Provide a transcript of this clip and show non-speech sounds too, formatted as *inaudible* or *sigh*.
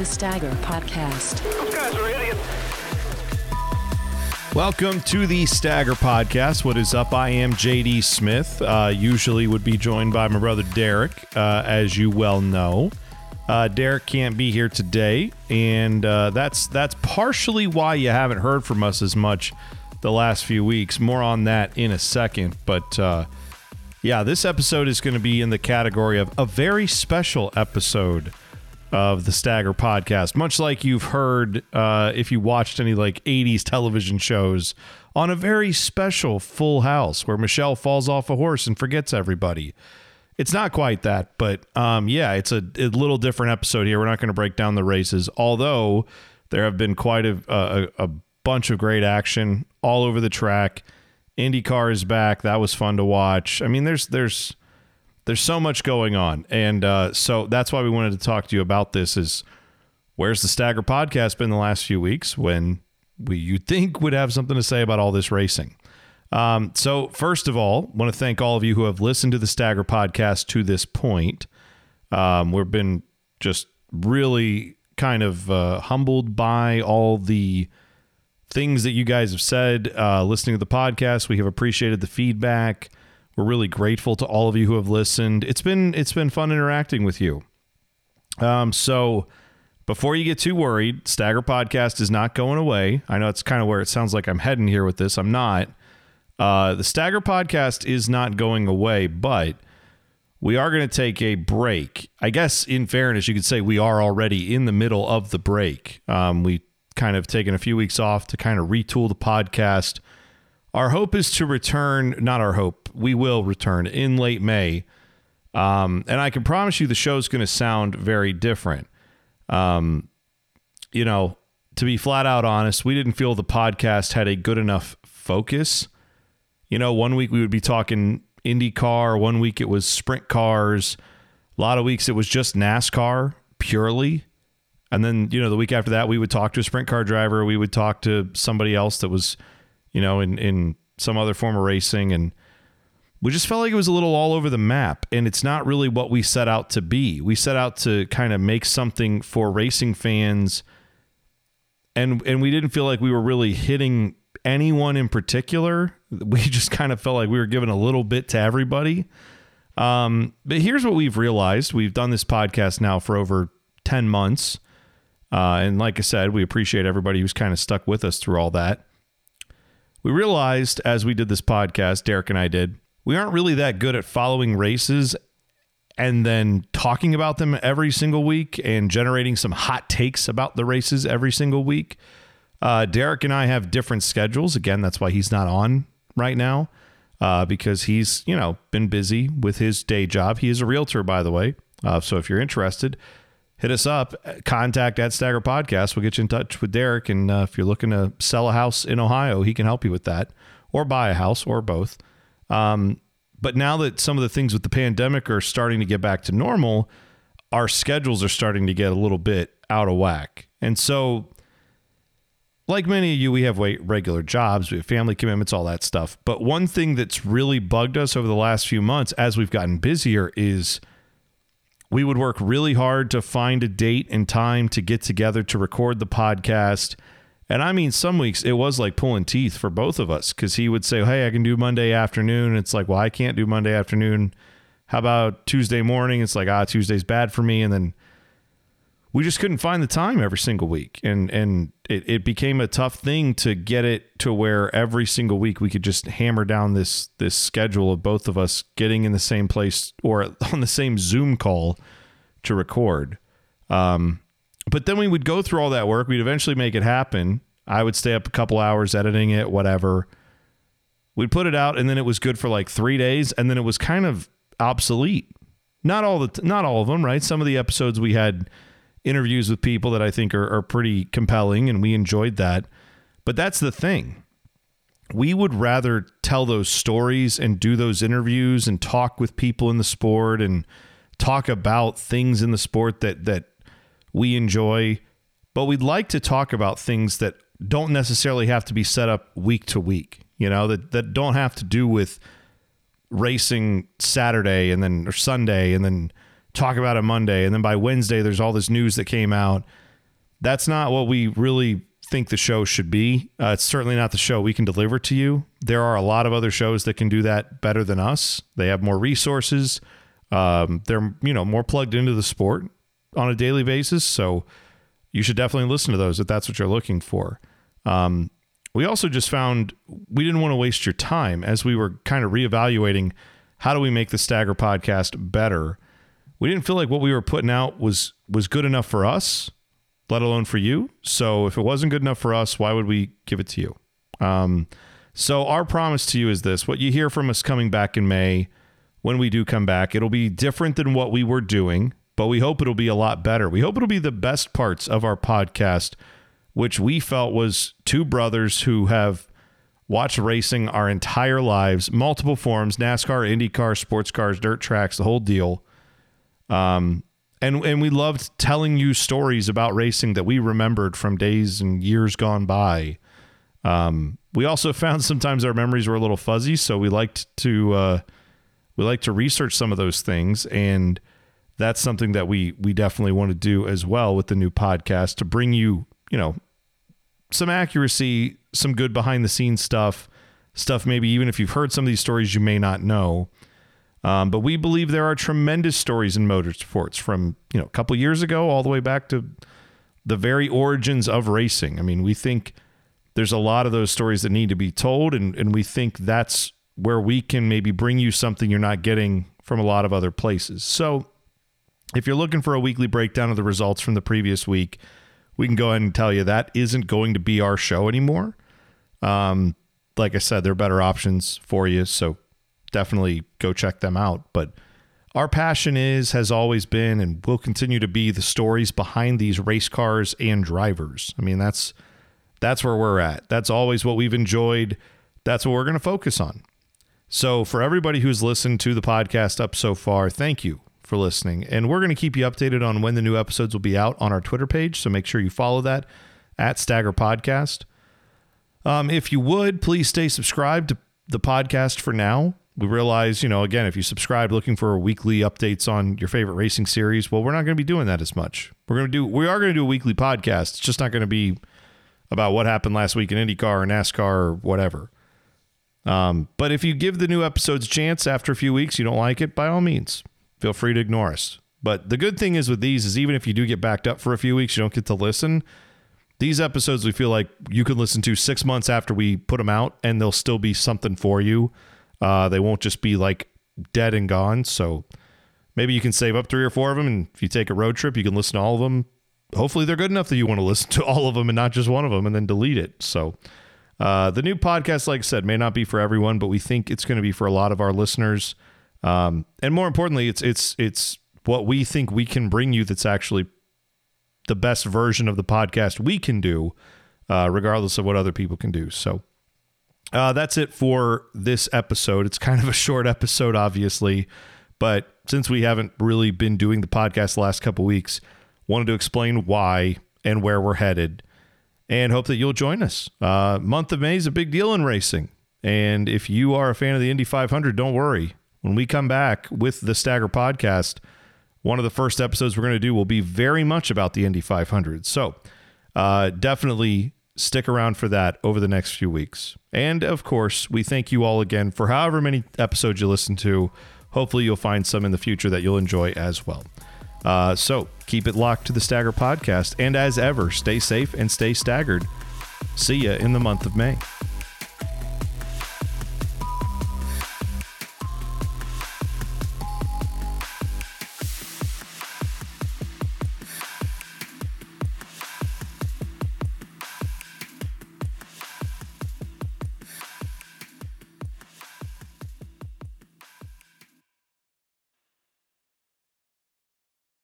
is the Stagger Podcast. Those guys are idiots. Welcome to the Stagger Podcast. What is up? I am JD Smith. Uh, usually would be joined by my brother Derek, uh, as you well know. Uh, Derek can't be here today, and uh, that's that's partially why you haven't heard from us as much the last few weeks. More on that in a second, but uh, yeah, this episode is going to be in the category of a very special episode of the Stagger podcast. Much like you've heard uh, if you watched any like 80s television shows on a very special Full House where Michelle falls off a horse and forgets everybody. It's not quite that, but um, yeah, it's a, a little different episode here. We're not going to break down the races, although there have been quite a, a, a bunch of great action all over the track. IndyCar is back. That was fun to watch. I mean, there's there's there's so much going on, and uh, so that's why we wanted to talk to you about this. Is where's the Stagger podcast been the last few weeks when we you'd think would have something to say about all this racing? Um, so first of all, want to thank all of you who have listened to the Stagger podcast to this point. Um, we've been just really kind of uh, humbled by all the things that you guys have said uh, listening to the podcast. We have appreciated the feedback. We're really grateful to all of you who have listened. It's been it's been fun interacting with you. Um, so before you get too worried, Stagger Podcast is not going away. I know it's kind of where it sounds like I'm heading here with this. I'm not. Uh, the Stagger Podcast is not going away, but we are going to take a break. I guess, in fairness, you could say we are already in the middle of the break. Um, we kind of taken a few weeks off to kind of retool the podcast. Our hope is to return, not our hope, we will return in late May. Um, and I can promise you the show's going to sound very different. Um, you know, to be flat out honest, we didn't feel the podcast had a good enough focus. You know, one week we would be talking IndyCar, one week it was sprint cars, a lot of weeks it was just NASCAR purely. And then, you know, the week after that, we would talk to a sprint car driver. We would talk to somebody else that was, you know, in, in some other form of racing. And we just felt like it was a little all over the map. And it's not really what we set out to be. We set out to kind of make something for racing fans. And, and we didn't feel like we were really hitting anyone in particular. *laughs* We just kind of felt like we were giving a little bit to everybody. Um, but here's what we've realized we've done this podcast now for over 10 months. Uh, and like I said, we appreciate everybody who's kind of stuck with us through all that. We realized as we did this podcast, Derek and I did, we aren't really that good at following races and then talking about them every single week and generating some hot takes about the races every single week. Uh, Derek and I have different schedules. Again, that's why he's not on right now uh, because he's, you know, been busy with his day job. He is a realtor, by the way. Uh, so if you're interested, hit us up. Contact at Stagger Podcast. We'll get you in touch with Derek. And uh, if you're looking to sell a house in Ohio, he can help you with that, or buy a house, or both. Um, but now that some of the things with the pandemic are starting to get back to normal, our schedules are starting to get a little bit out of whack. And so, like many of you, we have regular jobs, we have family commitments, all that stuff. But one thing that's really bugged us over the last few months as we've gotten busier is we would work really hard to find a date and time to get together to record the podcast. And I mean, some weeks it was like pulling teeth for both of us because he would say, Hey, I can do Monday afternoon. It's like, Well, I can't do Monday afternoon. How about Tuesday morning? It's like, Ah, Tuesday's bad for me. And then we just couldn't find the time every single week. And, and it, it became a tough thing to get it to where every single week we could just hammer down this, this schedule of both of us getting in the same place or *laughs* on the same Zoom call to record. Um, but then we would go through all that work. We'd eventually make it happen. I would stay up a couple hours editing it, whatever. We'd put it out, and then it was good for like three days, and then it was kind of obsolete. Not all the not all of them, right? Some of the episodes we had interviews with people that I think are, are pretty compelling, and we enjoyed that. But that's the thing. We would rather tell those stories and do those interviews and talk with people in the sport and talk about things in the sport that that we enjoy, but we'd like to talk about things that don't necessarily have to be set up week to week, you know, that, that don't have to do with racing Saturday and then or Sunday and then talk about it Monday, and then by Wednesday there's all this news that came out. That's not what we really think the show should be. Uh, it's certainly not the show we can deliver to you. There are a lot of other shows that can do that better than us. They have more resources. Um, they're you know more plugged into the sport on a daily basis. So you should definitely listen to those if that's what you're looking for. Um, we also just found we didn't want to waste your time as we were kind of reevaluating how do we make the Stagger podcast better. We didn't feel like what we were putting out was was good enough for us, let alone for you. So if it wasn't good enough for us, why would we give it to you? Um, so our promise to you is this: what you hear from us coming back in May, when we do come back, it'll be different than what we were doing, but we hope it'll be a lot better. We hope it'll be the best parts of our podcast which we felt was two brothers who have watched racing our entire lives, multiple forms, NASCAR, IndyCar, sports cars, dirt tracks, the whole deal. Um, and and we loved telling you stories about racing that we remembered from days and years gone by. Um, we also *laughs* found sometimes our memories were a little fuzzy, so we liked to uh, we like to research some of those things, and that's something that we we definitely want to do as well with the new podcast to bring you you know, some accuracy, some good behind the scenes stuff, stuff maybe even if you've heard some of these stories you may not know. Um, but we believe there are tremendous stories in motorsports from you know a couple years ago all the way back to the very origins of racing. I mean, we think there's a lot of those stories that need to be told, and and we think that's where we can maybe bring you something you're not getting from a lot of other places. So, if you're looking for a weekly breakdown of the results from the previous week, we can go ahead and tell you that isn't going to be our show anymore. Um, like I said, there are better options for you, so definitely go check them out. But our passion is, has always been, and will continue to be the stories behind these race cars and drivers. I mean, that's that's where we're at. That's always what we've enjoyed. That's what we're going to focus on. So, for everybody who's listened to the podcast up so far, thank you for listening. And we're going to keep you updated on when the new episodes will be out on our Twitter page. So make sure you follow that at Stagger Podcast. Um, if you would, please stay subscribed to the podcast for now. We realize, you know, again, if you subscribe looking for weekly updates on your favorite racing series, well, we're not going to be doing that as much. We're going to do, we are going to do a weekly podcast. It's just not going to be about what happened last week in IndyCar or NASCAR or whatever. Um, but if you give the new episodes a chance after a few weeks, you don't like it, by all means, feel free to ignore us. But the good thing is with these is even if you do get backed up for a few weeks, you don't get to listen. These episodes we feel like you can listen to six months after we put them out, and they'll still be something for you. Uh, they won't just be like dead and gone. So maybe you can save up three or four of them, and if you take a road trip, you can listen to all of them. Hopefully, they're good enough that you want to listen to all of them and not just one of them, and then delete it. So. Uh, the new podcast, like I said, may not be for everyone, but we think it's going to be for a lot of our listeners. Um, and more importantly, it's it's it's what we think we can bring you that's actually the best version of the podcast we can do, uh, regardless of what other people can do. So uh, that's it for this episode. It's kind of a short episode, obviously, but since we haven't really been doing the podcast the last couple weeks, wanted to explain why and where we're headed, and hope that you'll join us. Uh, month of May is a big deal in racing, and if you are a fan of the Indy 500, don't worry when we come back with the Stagger podcast, one of the first episodes we're going to do will be very much about the Indy 500. So uh, definitely stick around for that over the next few weeks. And of course, we thank you all again for however many episodes you listen to. Hopefully, you'll find some in the future that you'll enjoy as well. Uh, so keep it locked to the Stagger podcast. And as ever, stay safe and stay staggered. See you in the month of May.